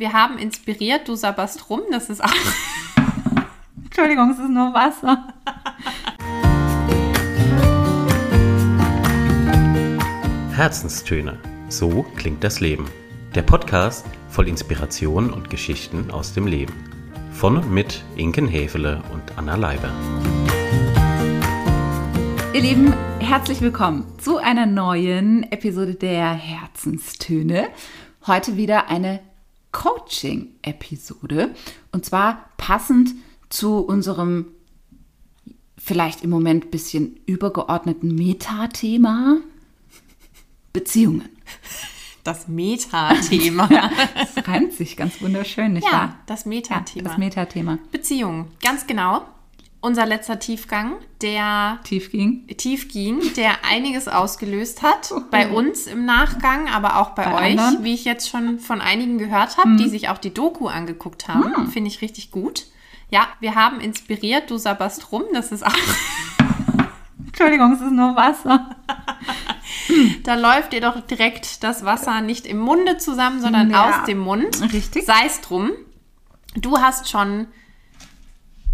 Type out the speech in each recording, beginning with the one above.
wir haben inspiriert, du sabberst rum, das ist auch. Entschuldigung, es ist nur Wasser. Herzenstöne. So klingt das Leben. Der Podcast voll Inspiration und Geschichten aus dem Leben. Von und mit Inken Hefele und Anna Leiber. Ihr Lieben, herzlich willkommen zu einer neuen Episode der Herzenstöne. Heute wieder eine Coaching-Episode und zwar passend zu unserem vielleicht im Moment ein bisschen übergeordneten Metathema Beziehungen. Das Metathema. das reimt sich ganz wunderschön, nicht ja, wahr? das Metathema. Ja, das Metathema. Beziehungen, ganz genau. Unser letzter Tiefgang, der Tief ging. tief ging, der einiges ausgelöst hat. Bei uns im Nachgang, aber auch bei, Bei euch, anderen. Wie ich jetzt schon von einigen gehört habe, die sich auch die Doku angeguckt haben. Finde ich richtig gut. Ja, wir haben inspiriert, du sabberst rum, das ist auch. Entschuldigung, es ist nur Wasser. Da läuft dir doch direkt das Wasser nicht im Munde zusammen, sondern Ja. aus dem Mund. Richtig. Sei es drum. Du hast schon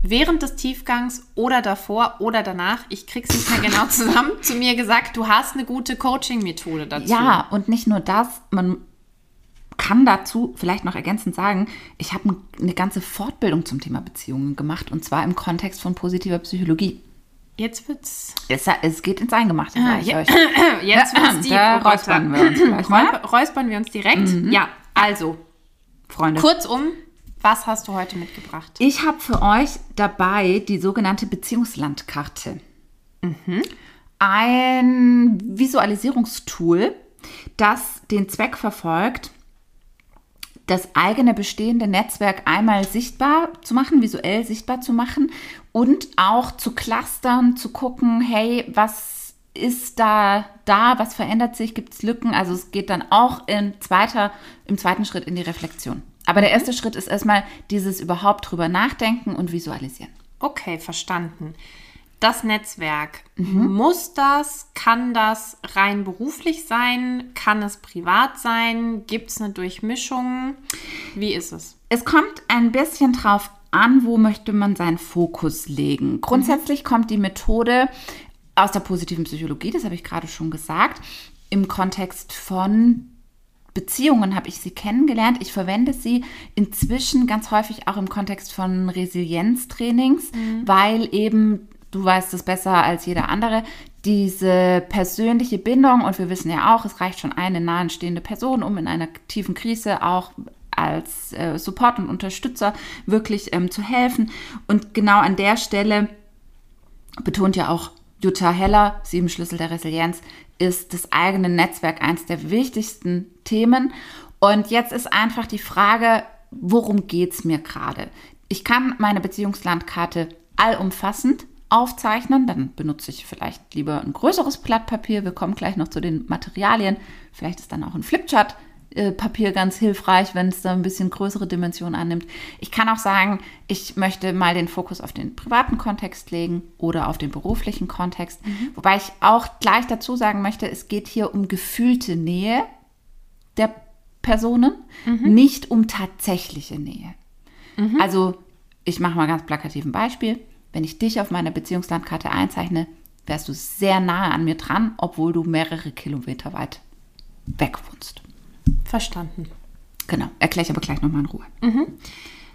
während des Tiefgangs oder davor oder danach, ich krieg's nicht mehr genau zusammen, zu mir gesagt, du hast eine gute Coaching-Methode dazu. Ja, und nicht nur das, man kann dazu vielleicht noch ergänzend sagen, ich habe eine ganze Fortbildung zum Thema Beziehungen gemacht und zwar im Kontext von positiver Psychologie. Jetzt wird's. Es, es geht ins Eingemachte, ich ja. euch. Jetzt wird's die Da räuspern wir uns gleich mal. Räuspern wir uns direkt. Ja, also, Freunde. kurzum, was hast du heute mitgebracht? Ich habe für euch dabei die sogenannte Beziehungslandkarte. Ein Visualisierungstool, das den Zweck verfolgt, das eigene bestehende Netzwerk einmal sichtbar zu machen, visuell sichtbar zu machen und auch zu clustern, zu gucken, hey, was ist da da, was verändert sich, gibt es Lücken? Also es geht dann auch in zweiter, im zweiten Schritt in die Reflexion. Aber der erste Schritt ist erstmal dieses überhaupt drüber nachdenken und visualisieren. Okay, verstanden. Das Netzwerk, Mhm. muss das, kann das rein beruflich sein? Kann es privat sein? Gibt es eine Durchmischung? Wie ist es? Es kommt ein bisschen drauf an, wo möchte man seinen Fokus legen. Grundsätzlich kommt die Methode aus der positiven Psychologie, das habe ich gerade schon gesagt. Im Kontext von Beziehungen habe ich sie kennengelernt. Ich verwende sie inzwischen ganz häufig auch im Kontext von Resilienztrainings, weil eben, du weißt es besser als jeder andere, diese persönliche Bindung, und wir wissen ja auch, es reicht schon eine nahestehende Person, um in einer tiefen Krise auch als äh, Support und Unterstützer wirklich ähm, zu helfen. Und genau an der Stelle betont ja auch Jutta Heller, sieben Schlüssel der Resilienz, ist das eigene Netzwerk eines der wichtigsten Themen. Und jetzt ist einfach die Frage, worum geht es mir gerade? Ich kann meine Beziehungslandkarte allumfassend aufzeichnen, dann benutze ich vielleicht lieber ein größeres Blatt Papier. Wir kommen gleich noch zu den Materialien. Vielleicht ist dann auch ein Flipchart äh, Papier ganz hilfreich, wenn es da ein bisschen größere Dimensionen annimmt. Ich kann auch sagen, ich möchte mal den Fokus auf den privaten Kontext legen oder auf den beruflichen Kontext. Wobei ich auch gleich dazu sagen möchte, es geht hier um gefühlte Nähe der Personen, nicht um tatsächliche Nähe. Also, ich mache mal ganz plakativ ein Beispiel. Wenn ich dich auf meiner Beziehungslandkarte einzeichne, wärst du sehr nahe an mir dran, obwohl du mehrere Kilometer weit weg wohnst. Verstanden. Genau, erkläre ich aber gleich nochmal in Ruhe.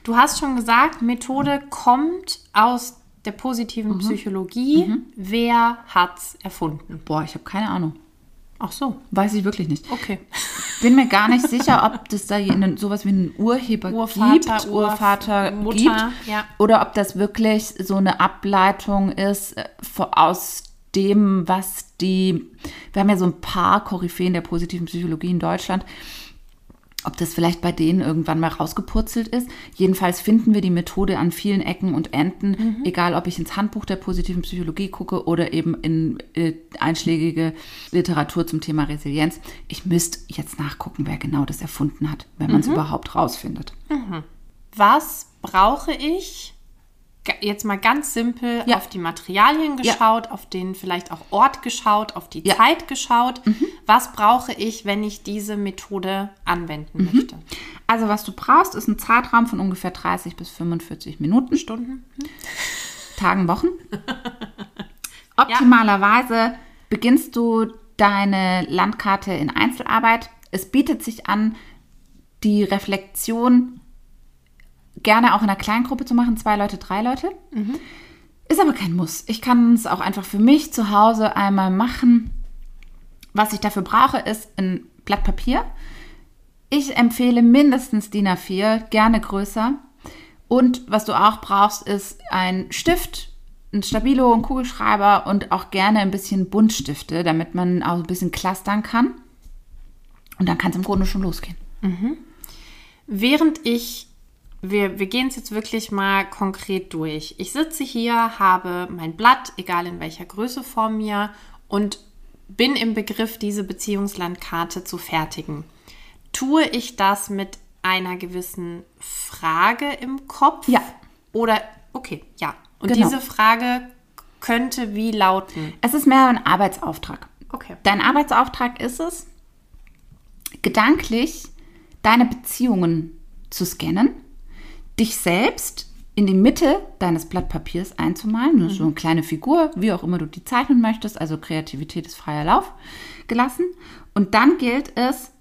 Du hast schon gesagt, Methode kommt aus der positiven Mhm. Psychologie. Wer hat's erfunden? Boah, ich habe keine Ahnung. Ach so, Weiß ich wirklich nicht. okay. Bin mir gar nicht sicher, ob das da einen, sowas wie einen Urheber Urvater, gibt, Urf- Urvater Mutter, gibt, ja. oder ob das wirklich so eine Ableitung ist äh, aus dem, was die, wir haben ja so ein paar Koryphäen der positiven Psychologie in Deutschland, ob das vielleicht bei denen irgendwann mal rausgepurzelt ist. Jedenfalls finden wir die Methode an vielen Ecken und Enden, egal ob ich ins Handbuch der positiven Psychologie gucke oder eben in äh, einschlägige Literatur zum Thema Resilienz. Ich müsste jetzt nachgucken, wer genau das erfunden hat, wenn man es überhaupt rausfindet. Was brauche ich, jetzt mal ganz simpel Ja. auf die Materialien Ja. geschaut, auf den vielleicht auch Ort geschaut, auf die Ja. Mhm. Zeit geschaut. Was brauche ich, wenn ich diese Methode anwenden möchte? Also was du brauchst, ist ein Zeitraum von ungefähr 30 bis 45 Minuten. Stunden? Tagen, Wochen. Optimalerweise beginnst du deine Landkarte in Einzelarbeit. Es bietet sich an, die Reflexion gerne auch in einer Kleingruppe zu machen, zwei Leute, drei Leute. Ist aber kein Muss. Ich kann es auch einfach für mich zu Hause einmal machen. Was ich dafür brauche, ist ein Blatt Papier. Ich empfehle mindestens DIN A4, gerne größer. Und was du auch brauchst, ist ein Stift, ein Stabilo, ein Kugelschreiber und auch gerne ein bisschen Buntstifte, damit man auch ein bisschen clustern kann. Und dann kann es im Grunde schon losgehen. Während ich, wir, wir gehen es jetzt wirklich mal konkret durch. Ich sitze hier, habe mein Blatt, egal in welcher Größe vor mir, und bin im Begriff, diese Beziehungslandkarte zu fertigen. Tue ich das mit einer gewissen Frage im Kopf? Ja. Oder, okay, ja. Und Genau. diese Frage könnte wie lauten? Es ist mehr ein Arbeitsauftrag. Okay. Dein Arbeitsauftrag ist es, gedanklich deine Beziehungen zu scannen, dich selbst in die Mitte deines Blatt Papiers einzumalen, nur so eine kleine Figur, wie auch immer du die zeichnen möchtest, also Kreativität ist freier Lauf gelassen. Und dann gilt es,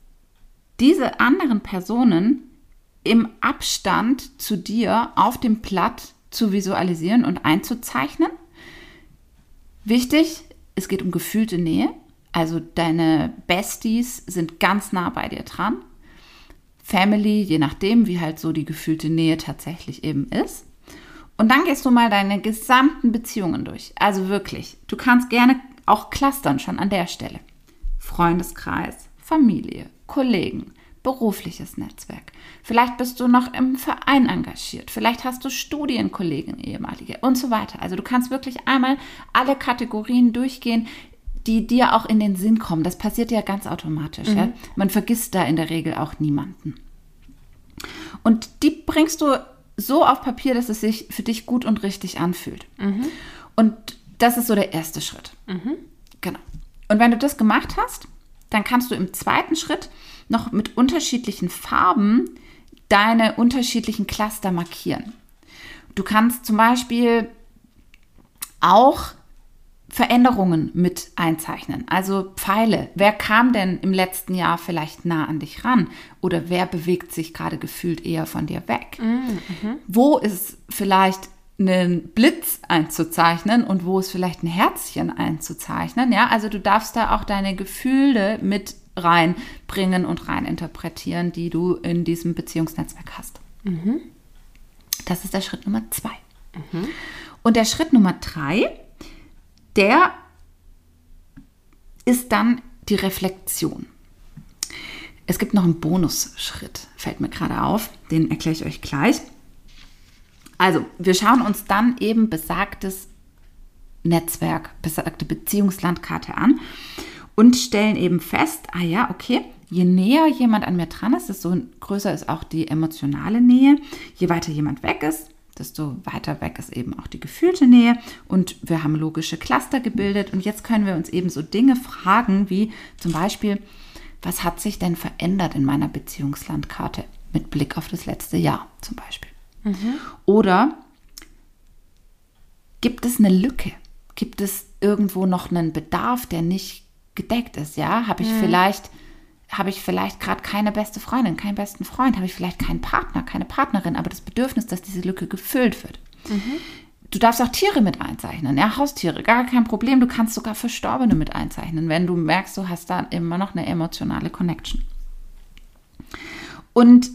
diese anderen Personen im Abstand zu dir auf dem Blatt zu visualisieren und einzuzeichnen. Wichtig, es geht um gefühlte Nähe. Also deine Besties sind ganz nah bei dir dran. Family, je nachdem, wie halt so die gefühlte Nähe tatsächlich eben ist. Und dann gehst du mal deine gesamten Beziehungen durch. Also wirklich, du kannst gerne auch clustern schon an der Stelle. Freundeskreis, Familie, Kollegen, berufliches Netzwerk. Vielleicht bist du noch im Verein engagiert. Vielleicht hast du Studienkollegen, ehemalige und so weiter. Also du kannst wirklich einmal alle Kategorien durchgehen, die dir auch in den Sinn kommen. Das passiert ja ganz automatisch. Ja? Man vergisst da in der Regel auch niemanden. Und die bringst du so auf Papier, dass es sich für dich gut und richtig anfühlt. Und das ist so der erste Schritt. Genau. Und wenn du das gemacht hast, dann kannst du im zweiten Schritt noch mit unterschiedlichen Farben deine unterschiedlichen Cluster markieren. Du kannst zum Beispiel auch Veränderungen mit einzeichnen. Also Pfeile. Wer kam denn im letzten Jahr vielleicht nah an dich ran? Oder wer bewegt sich gerade gefühlt eher von dir weg? Wo ist vielleicht einen Blitz einzuzeichnen und wo ist vielleicht ein Herzchen einzuzeichnen? Ja, also du darfst da auch deine Gefühle mit reinbringen und rein interpretieren, die du in diesem Beziehungsnetzwerk hast. Das ist der Schritt Nummer zwei. Und der Schritt Nummer drei, der ist dann die Reflexion. Es gibt noch einen Bonusschritt, fällt mir gerade auf, den erkläre ich euch gleich. Also, wir schauen uns dann eben besagtes Netzwerk, besagte Beziehungslandkarte an und stellen eben fest, ah ja, okay, je näher jemand an mir dran ist, desto größer ist auch die emotionale Nähe. Je weiter jemand weg ist, desto weiter weg ist eben auch die gefühlte Nähe. Und wir haben logische Cluster gebildet. Und jetzt können wir uns eben so Dinge fragen, wie zum Beispiel, was hat sich denn verändert in meiner Beziehungslandkarte mit Blick auf das letzte Jahr zum Beispiel? Oder gibt es eine Lücke? Gibt es irgendwo noch einen Bedarf, der nicht gedeckt ist? Ja, habe ich vielleicht habe ich vielleicht gerade keine beste Freundin, keinen besten Freund, habe ich vielleicht keinen Partner, keine Partnerin, aber das Bedürfnis, dass diese Lücke gefüllt wird. Du darfst auch Tiere mit einzeichnen, ja, Haustiere, gar kein Problem. Du kannst sogar Verstorbene mit einzeichnen, wenn du merkst, du hast da immer noch eine emotionale Connection. Und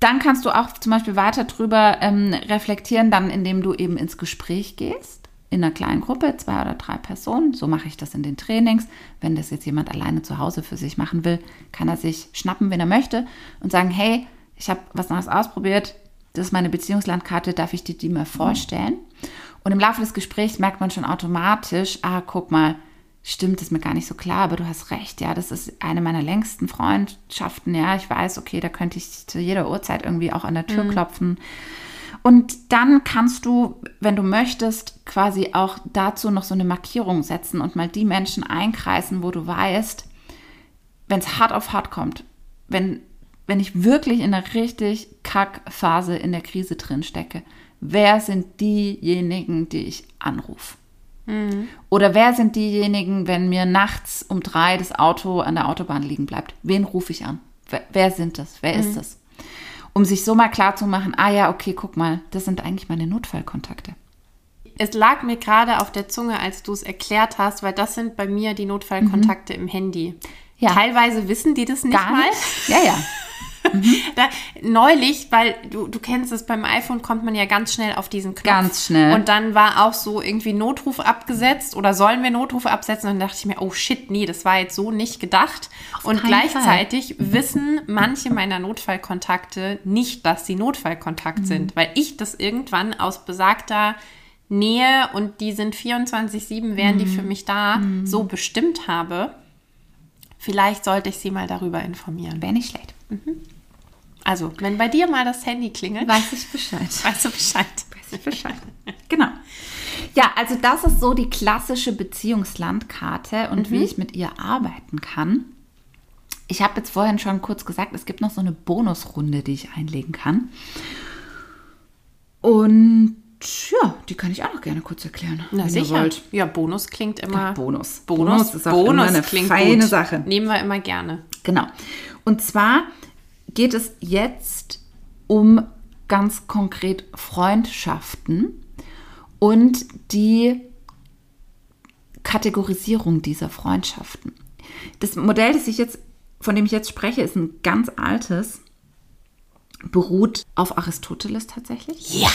dann kannst du auch zum Beispiel weiter drüber ähm, reflektieren, dann indem du eben ins Gespräch gehst, in einer kleinen Gruppe, zwei oder drei Personen. So mache ich das in den Trainings. Wenn das jetzt jemand alleine zu Hause für sich machen will, kann er sich schnappen, wenn er möchte und sagen, hey, ich habe was Neues ausprobiert, das ist meine Beziehungslandkarte, darf ich dir die mal vorstellen? Und im Laufe des Gesprächs merkt man schon automatisch, ah, guck mal, stimmt, ist mir gar nicht so klar, aber du hast recht, ja, das ist eine meiner längsten Freundschaften, ja, ich weiß, okay, da könnte ich zu jeder Uhrzeit irgendwie auch an der Tür klopfen. Und dann kannst du, wenn du möchtest, quasi auch dazu noch so eine Markierung setzen und mal die Menschen einkreisen, wo du weißt, wenn es hart auf hart kommt, wenn, wenn ich wirklich in einer richtig Kackphase in der Krise drin stecke, wer sind diejenigen, die ich anrufe? Oder wer sind diejenigen, wenn mir nachts um drei das Auto an der Autobahn liegen bleibt? Wen rufe ich an? Wer, wer sind das? Wer ist das? Um sich so mal klar zu machen, ah ja, okay, guck mal, das sind eigentlich meine Notfallkontakte. Es lag mir gerade auf der Zunge, als du es erklärt hast, weil das sind bei mir die Notfallkontakte im Handy. Ja. Teilweise wissen die das nicht Gar mal. nicht? Ja, ja. Da, neulich, weil du, du kennst es, beim iPhone kommt man ja ganz schnell auf diesen Knopf. Ganz schnell. Und dann war auch so irgendwie Notruf abgesetzt oder sollen wir Notrufe absetzen? Und dann dachte ich mir, oh shit, nee, das war jetzt so nicht gedacht. und keinen gleichzeitig wissen manche meiner Notfallkontakte nicht, dass sie Notfallkontakt sind, weil ich das irgendwann aus besagter Nähe und die sind 24-7, wären die für mich da, so bestimmt habe. Vielleicht sollte ich sie mal darüber informieren. Wäre nicht schlecht. Also, wenn bei dir mal das Handy klingelt, Weiß ich Bescheid. weißt du Bescheid. Weiß ich Bescheid. genau. Ja, also das ist so die klassische Beziehungslandkarte und wie ich mit ihr arbeiten kann. Ich habe jetzt vorhin schon kurz gesagt, es gibt noch so eine Bonusrunde, die ich einlegen kann. Und ja, die kann ich auch noch gerne kurz erklären. Na wenn ihr sicher. wollt. Ja, Bonus klingt immer. Ja, Bonus. Bonus, Bonus ist auch immer eine feine Sache. Nehmen wir immer gerne. Genau. Und zwar geht es jetzt um ganz konkret Freundschaften und die Kategorisierung dieser Freundschaften. Das Modell, das ich jetzt, von dem ich jetzt spreche, ist ein ganz altes, beruht auf Aristoteles tatsächlich. Ja,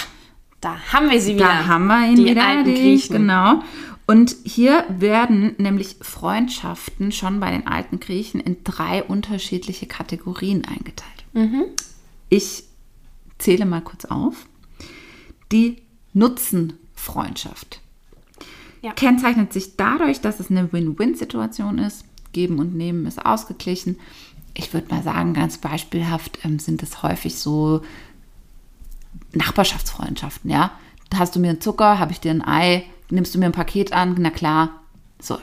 da haben wir sie wieder. Da haben wir ihn die wieder, alten die- Griechen. Genau. Und hier werden nämlich Freundschaften schon bei den alten Griechen in drei unterschiedliche Kategorien eingeteilt. Mhm. Ich zähle mal kurz auf. Die Nutzenfreundschaft Ja. kennzeichnet sich dadurch, dass es eine Win-Win-Situation ist. Geben und Nehmen ist ausgeglichen. Ich würde mal sagen, ganz beispielhaft ähm, sind es häufig so Nachbarschaftsfreundschaften, ja. Hast du mir einen Zucker, habe ich dir ein Ei, nimmst du mir ein Paket an, na klar. So.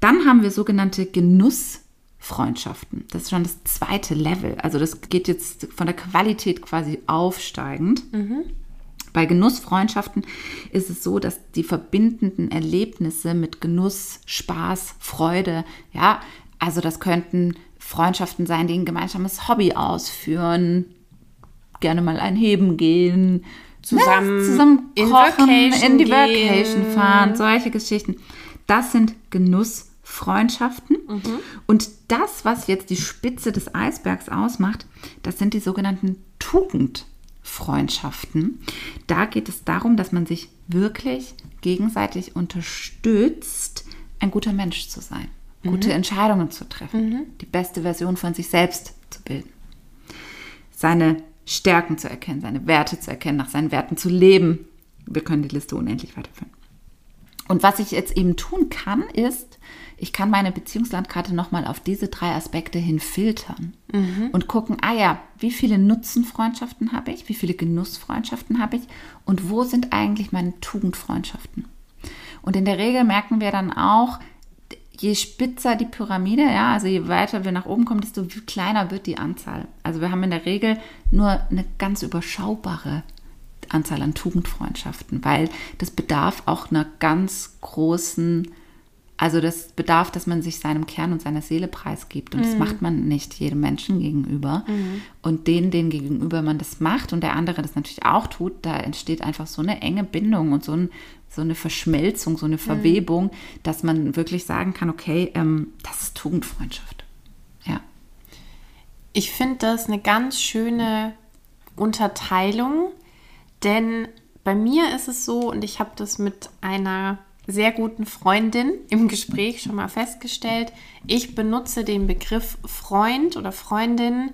Dann haben wir sogenannte Genussfreundschaften. Das ist schon das zweite Level. Also das geht jetzt von der Qualität quasi aufsteigend. Bei Genussfreundschaften ist es so, dass die verbindenden Erlebnisse mit Genuss, Spaß, Freude, ja, also das könnten Freundschaften sein, die ein gemeinsames Hobby ausführen, gerne mal ein Heben gehen, Zusammen ne, zusammen in kochen, in die gehen. Vacation fahren, solche Geschichten. Das sind Genussfreundschaften. Und das, was jetzt die Spitze des Eisbergs ausmacht, das sind die sogenannten Tugendfreundschaften. Da geht es darum, dass man sich wirklich gegenseitig unterstützt, ein guter Mensch zu sein, gute Entscheidungen zu treffen, die beste Version von sich selbst zu bilden seine Stärken zu erkennen, seine Werte zu erkennen, nach seinen Werten zu leben. Wir können die Liste unendlich weiterführen. Und was ich jetzt eben tun kann, ist, ich kann meine Beziehungslandkarte nochmal auf diese drei Aspekte hin filtern und gucken, ah ja, wie viele Nutzenfreundschaften habe ich, wie viele Genussfreundschaften habe ich und wo sind eigentlich meine Tugendfreundschaften. Und in der Regel merken wir dann auch, je spitzer die Pyramide, ja, also je weiter wir nach oben kommen, desto kleiner wird die Anzahl. Also wir haben in der Regel nur eine ganz überschaubare Anzahl an Tugendfreundschaften, weil das bedarf auch einer ganz großen, also das bedarf, dass man sich seinem Kern und seiner Seele preisgibt. Und das macht man nicht jedem Menschen gegenüber. Und denen, denen gegenüber man das macht und der andere das natürlich auch tut, da entsteht einfach so eine enge Bindung und so, ein, so eine Verschmelzung, so eine Verwebung, dass man wirklich sagen kann, okay, ähm, das ist Tugendfreundschaft. Ja. Ich finde das eine ganz schöne Unterteilung, denn bei mir ist es so, und ich habe das mit einer sehr guten Freundin im Gespräch schon mal festgestellt, ich benutze den Begriff Freund oder Freundin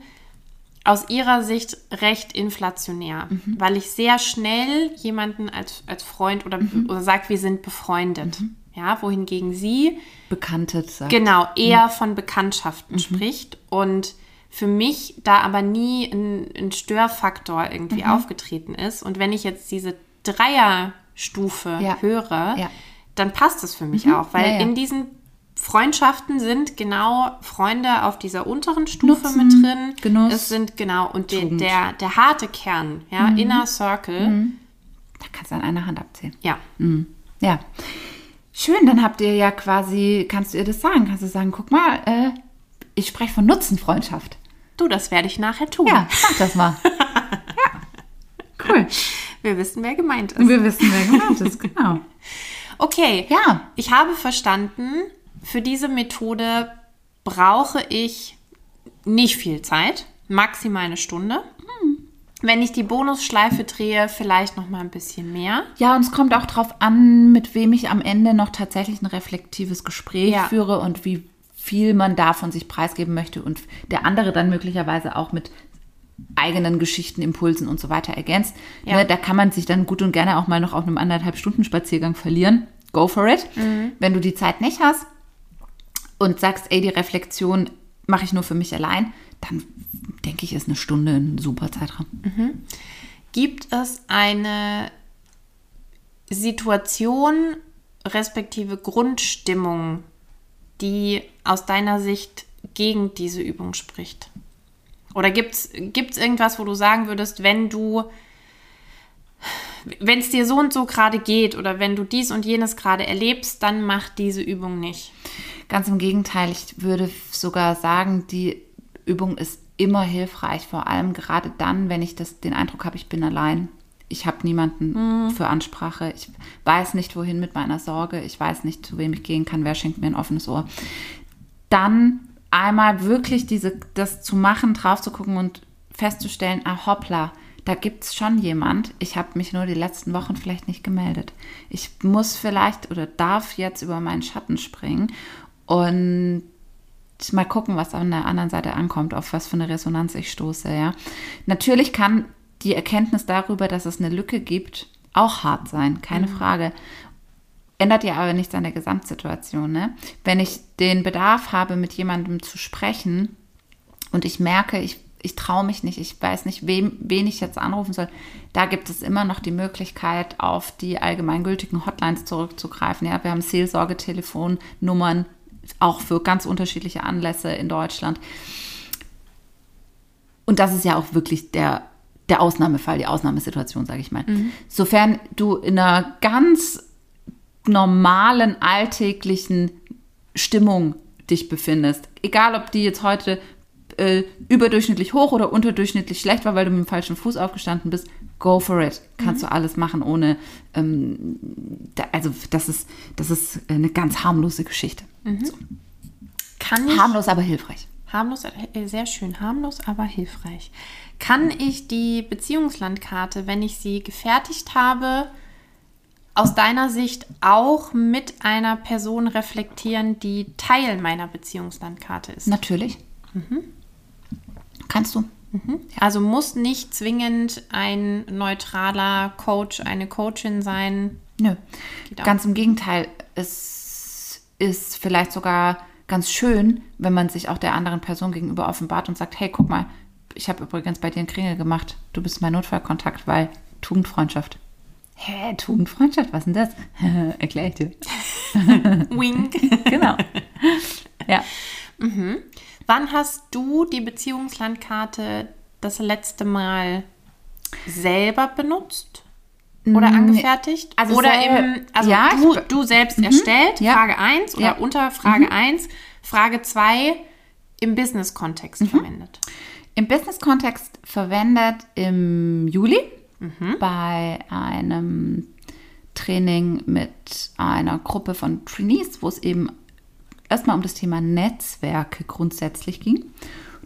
aus ihrer Sicht recht inflationär, weil ich sehr schnell jemanden als, als Freund oder, oder sage, wir sind befreundet. Ja, wohingegen sie Bekannte sagt. genau eher von Bekanntschaften spricht und für mich da aber nie ein, ein Störfaktor irgendwie Mhm. aufgetreten ist. Und wenn ich jetzt diese Dreierstufe Ja. höre, Ja. Mhm. dann passt es für mich auch, weil Ja, ja. in diesen Freundschaften sind genau Freunde auf dieser unteren Stufe Nutzen, mit drin. Genuss, es sind genau und der, Tugend. der, der harte Kern, ja, Mhm. Inner Circle, Da kannst du an einer Hand abzählen. ja. Ja. Schön, dann habt ihr ja quasi, kannst du ihr das sagen? Kannst du sagen, guck mal, äh, ich spreche von Nutzenfreundschaft. Du, das werde ich nachher tun. Ja, sag das mal. ja. Cool. Wir wissen, wer gemeint ist. Wir wissen, wer gemeint ist, genau. Okay. Ja. Ich habe verstanden, für diese Methode brauche ich nicht viel Zeit, maximal eine Stunde. Wenn ich die Bonusschleife drehe, vielleicht noch mal ein bisschen mehr. Ja, und es kommt auch darauf an, mit wem ich am Ende noch tatsächlich ein reflektives Gespräch Ja. führe und wie viel man da von sich preisgeben möchte und der andere dann möglicherweise auch mit eigenen Geschichten, Impulsen und so weiter ergänzt. Ja. Ne, da kann man sich dann gut und gerne auch mal noch auf einem anderthalb Stunden Spaziergang verlieren. Go for it. Wenn du die Zeit nicht hast und sagst, ey, die Reflexion mache ich nur für mich allein, dann denke ich, ist eine Stunde ein super Zeitraum. Gibt es eine Situation respektive Grundstimmung, die aus deiner Sicht gegen diese Übung spricht? Oder gibt es irgendwas, wo du sagen würdest, wenn du, wenn es dir so und so gerade geht oder wenn du dies und jenes gerade erlebst, dann mach diese Übung nicht. Ganz im Gegenteil, ich würde sogar sagen, die Übung ist immer hilfreich, vor allem gerade dann, wenn ich das, den Eindruck habe, ich bin allein. Ich habe niemanden für Ansprache. Ich weiß nicht, wohin mit meiner Sorge. Ich weiß nicht, zu wem ich gehen kann. Wer schenkt mir ein offenes Ohr? Dann einmal wirklich diese, das zu machen, drauf zu gucken und festzustellen, ah hoppla, da gibt es schon jemand. Ich habe mich nur die letzten Wochen vielleicht nicht gemeldet. Ich muss vielleicht oder darf jetzt über meinen Schatten springen und mal gucken, was an der anderen Seite ankommt, auf was für eine Resonanz ich stoße. Ja. Natürlich kann die Erkenntnis darüber, dass es eine Lücke gibt, auch hart sein, keine Frage. Ändert ja aber nichts an der Gesamtsituation. Ne? Wenn ich den Bedarf habe, mit jemandem zu sprechen und ich merke, ich, ich traue mich nicht, ich weiß nicht, wem, wen ich jetzt anrufen soll, da gibt es immer noch die Möglichkeit, auf die allgemeingültigen Hotlines zurückzugreifen. Ja, wir haben Seelsorgetelefonnummern, auch für ganz unterschiedliche Anlässe in Deutschland. Und das ist ja auch wirklich der, der Ausnahmefall, die Ausnahmesituation, sage ich mal. Sofern du in einer ganz normalen, alltäglichen Stimmung dich befindest, egal ob die jetzt heute äh, überdurchschnittlich hoch oder unterdurchschnittlich schlecht war, weil du mit dem falschen Fuß aufgestanden bist, go for it. Kannst du alles machen ohne, ähm, da, also das ist, das ist eine ganz harmlose Geschichte. So. Kann ich, Harmlos, aber hilfreich. harmlos, äh, sehr schön, harmlos, aber hilfreich. Kann ich die Beziehungslandkarte, wenn ich sie gefertigt habe, aus deiner Sicht auch mit einer Person reflektieren, die Teil meiner Beziehungslandkarte ist? Natürlich. Kannst du. Also muss nicht zwingend ein neutraler Coach, eine Coachin sein. Nö. Geht auch. Ganz im Gegenteil. Es ist vielleicht sogar ganz schön, wenn man sich auch der anderen Person gegenüber offenbart und sagt, hey, guck mal, ich habe übrigens bei dir einen Kringel gemacht. Du bist mein Notfallkontakt, weil Tugendfreundschaft. Hä, Tugendfreundschaft? Was denn das? Erklär ich dir. Wink. Genau. ja. Wann hast du die Beziehungslandkarte das letzte Mal selber benutzt? Oder angefertigt? also oder im, also ja, du, du selbst erstellt, ja. Frage 1 oder Ja. Mhm. unter Frage 1, Frage 2 im Business-Kontext Mhm. verwendet. Im Business-Kontext verwendet im Juli bei einem Training mit einer Gruppe von Trainees, wo es eben erstmal um das Thema Netzwerke grundsätzlich ging.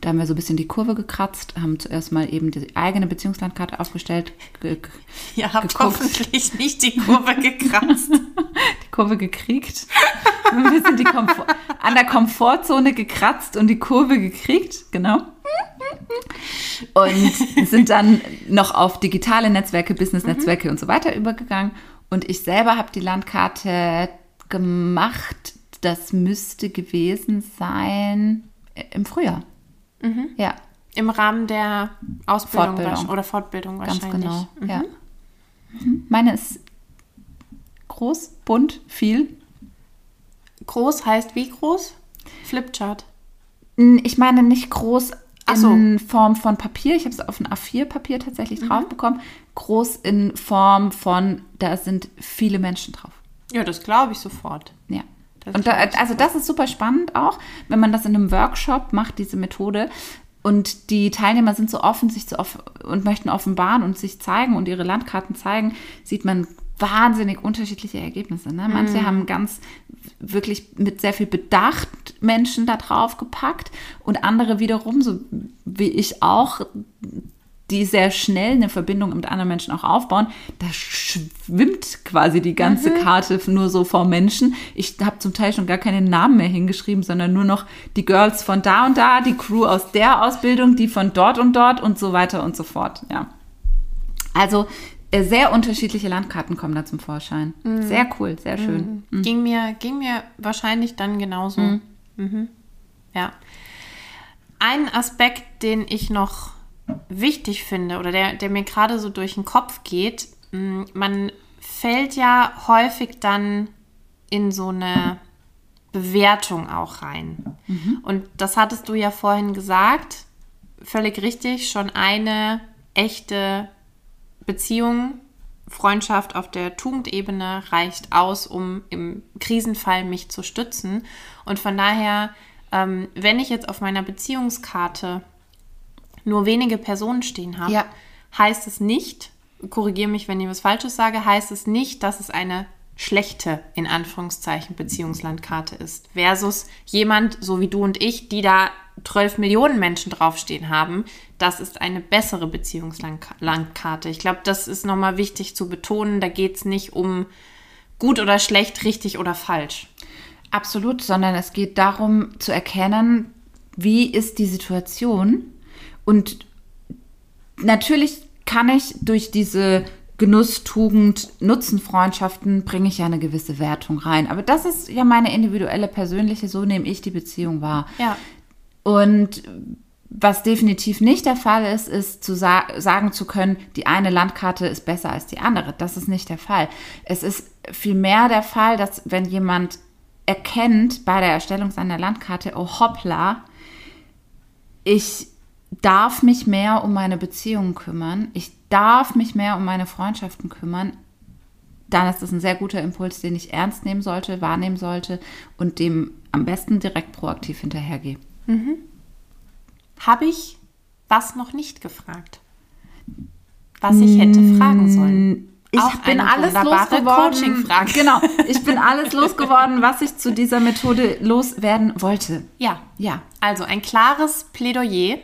Da haben wir so ein bisschen die Kurve gekratzt, haben zuerst mal eben die eigene Beziehungslandkarte aufgestellt, ge ge- Ihr habt Geguckt. hoffentlich nicht die Kurve gekratzt. die Kurve gekriegt, ein bisschen die Komfort an der Komfortzone gekratzt und die Kurve gekriegt, genau. Und sind dann noch auf digitale Netzwerke, Business-Netzwerke und so weiter übergegangen. Und ich selber habe die Landkarte gemacht. Das müsste gewesen sein im Frühjahr. Ja, Im Rahmen der Ausbildung Fortbildung. oder Fortbildung ganz wahrscheinlich. genau. Mhm. Ja. Mhm. Meine ist groß, bunt, viel. Groß heißt wie groß? Flipchart. Ich meine nicht groß so. in Form von Papier. Ich habe es auf ein A4-Papier tatsächlich drauf bekommen. Groß in Form von, da sind viele Menschen drauf. Ja, das glaube ich sofort. Ja. Das Und da, also das ist super spannend auch, wenn man das in einem Workshop macht, diese Methode. Und die Teilnehmer sind so offen, sich zu off und möchten offenbaren und sich zeigen und ihre Landkarten zeigen, sieht man wahnsinnig unterschiedliche Ergebnisse. Ne? Manche haben ganz wirklich mit sehr viel Bedacht Menschen da drauf gepackt und andere wiederum, so wie ich auch, die sehr schnell eine Verbindung mit anderen Menschen auch aufbauen, da schwimmt quasi die ganze Karte nur so vor Menschen. Ich habe zum Teil schon gar keine Namen mehr hingeschrieben, sondern nur noch die Girls von da und da, die Crew aus der Ausbildung, die von dort und dort und so weiter und so fort. Ja. Also sehr unterschiedliche Landkarten kommen da zum Vorschein. Sehr cool, sehr schön. Ging, mir, ging mir wahrscheinlich dann genauso. Mhm. Ja. Ein Aspekt, den ich noch wichtig finde oder der, der mir gerade so durch den Kopf geht, mh, man fällt ja häufig dann in so eine Bewertung auch rein. Und das hattest du ja vorhin gesagt, völlig richtig, schon eine echte Beziehung, Freundschaft auf der Tugendebene reicht aus, um im Krisenfall mich zu stützen. Und von daher, ähm, wenn ich jetzt auf meiner Beziehungskarte nur wenige Personen stehen habe, Ja. heißt es nicht, korrigiere mich, wenn ich was Falsches sage, heißt es nicht, dass es eine schlechte, in Anführungszeichen, Beziehungslandkarte ist. Versus jemand, so wie du und ich, die da 12 Millionen Menschen draufstehen haben, das ist eine bessere Beziehungslandkarte. Ich glaube, das ist nochmal wichtig zu betonen. Da geht es nicht um gut oder schlecht, richtig oder falsch. Absolut, sondern es geht darum zu erkennen, wie ist die Situation. Und natürlich kann ich durch diese Genusstugend, Nutzenfreundschaften, bringe ich ja eine gewisse Wertung rein. Aber das ist ja meine individuelle, persönliche, so nehme ich die Beziehung wahr. Ja. Und was definitiv nicht der Fall ist, ist zu sa sagen zu können, die eine Landkarte ist besser als die andere. Das ist nicht der Fall. Es ist vielmehr der Fall, dass wenn jemand erkennt bei der Erstellung seiner Landkarte, oh hoppla, ich darf mich mehr um meine Beziehungen kümmern, ich darf mich mehr um meine Freundschaften kümmern, dann ist das ein sehr guter Impuls, den ich ernst nehmen sollte, wahrnehmen sollte und dem am besten direkt proaktiv hinterhergehe. Habe ich was noch nicht gefragt? Was ich hätte fragen sollen? Ich Auch bin alles losgeworden. Genau, ich bin alles losgeworden, was ich zu dieser Methode loswerden wollte. Ja. Ja, Also ein klares Plädoyer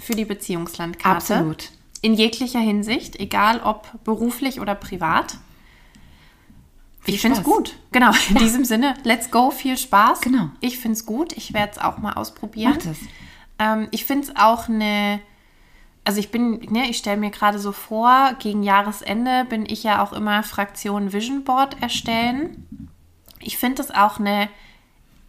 für die Beziehungslandkarte. absolut. In jeglicher Hinsicht, egal ob beruflich oder privat. Viel ich finde es gut. Genau, in diesem Sinne, let's go, viel Spaß. Genau. Ich finde es gut. Ich werde es auch mal ausprobieren. Mach das. Ähm, ich finde es auch eine, also ich bin, ne, ich stelle mir gerade so vor, gegen Jahresende bin ich ja auch immer Fraktion Vision Board erstellen. Ich finde es auch eine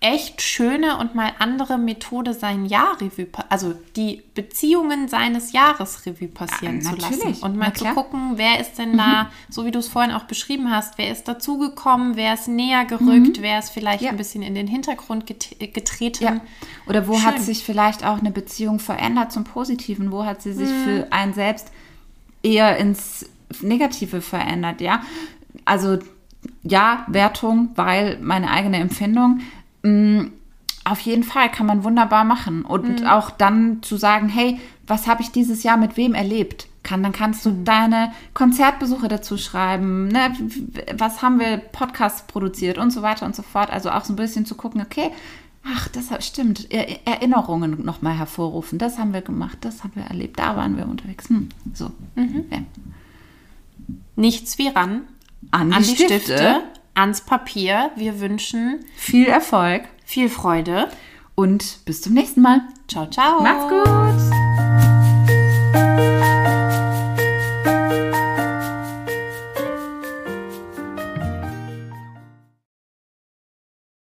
echt schöne und mal andere Methode, sein Jahr Revue, also die Beziehungen seines Jahres Revue passieren Ja, zu lassen. Und mal zu. Mhm. gucken, wer ist denn da, so wie du es vorhin auch beschrieben hast, wer ist dazugekommen, wer ist näher gerückt, wer ist vielleicht Mhm. Ja. ein bisschen in den Hintergrund get getreten. Ja. Oder wo hat Schön. sich vielleicht auch eine Beziehung verändert zum Positiven? Wo hat sie sich Mhm. für einen selbst eher ins Negative verändert? Ja, also ja, Wertung, weil meine eigene Empfindung. Mh, Auf jeden Fall kann man wunderbar machen. Und Mhm. auch dann zu sagen, hey, was habe ich dieses Jahr mit wem erlebt? Kann, dann kannst du Mhm. deine Konzertbesuche dazu schreiben, ne? was haben wir Podcasts produziert und so weiter und so fort. Also auch so ein bisschen zu gucken, okay, ach, das stimmt, er Erinnerungen nochmal hervorrufen. Das haben wir gemacht, das haben wir erlebt, da waren wir unterwegs. Hm, so. Mhm. Ja. Nichts wie ran An, an die Stifte, ans Papier. Wir wünschen Viel Erfolg viel Freude. und bis zum nächsten Mal. Ciao, ciao. Macht's gut!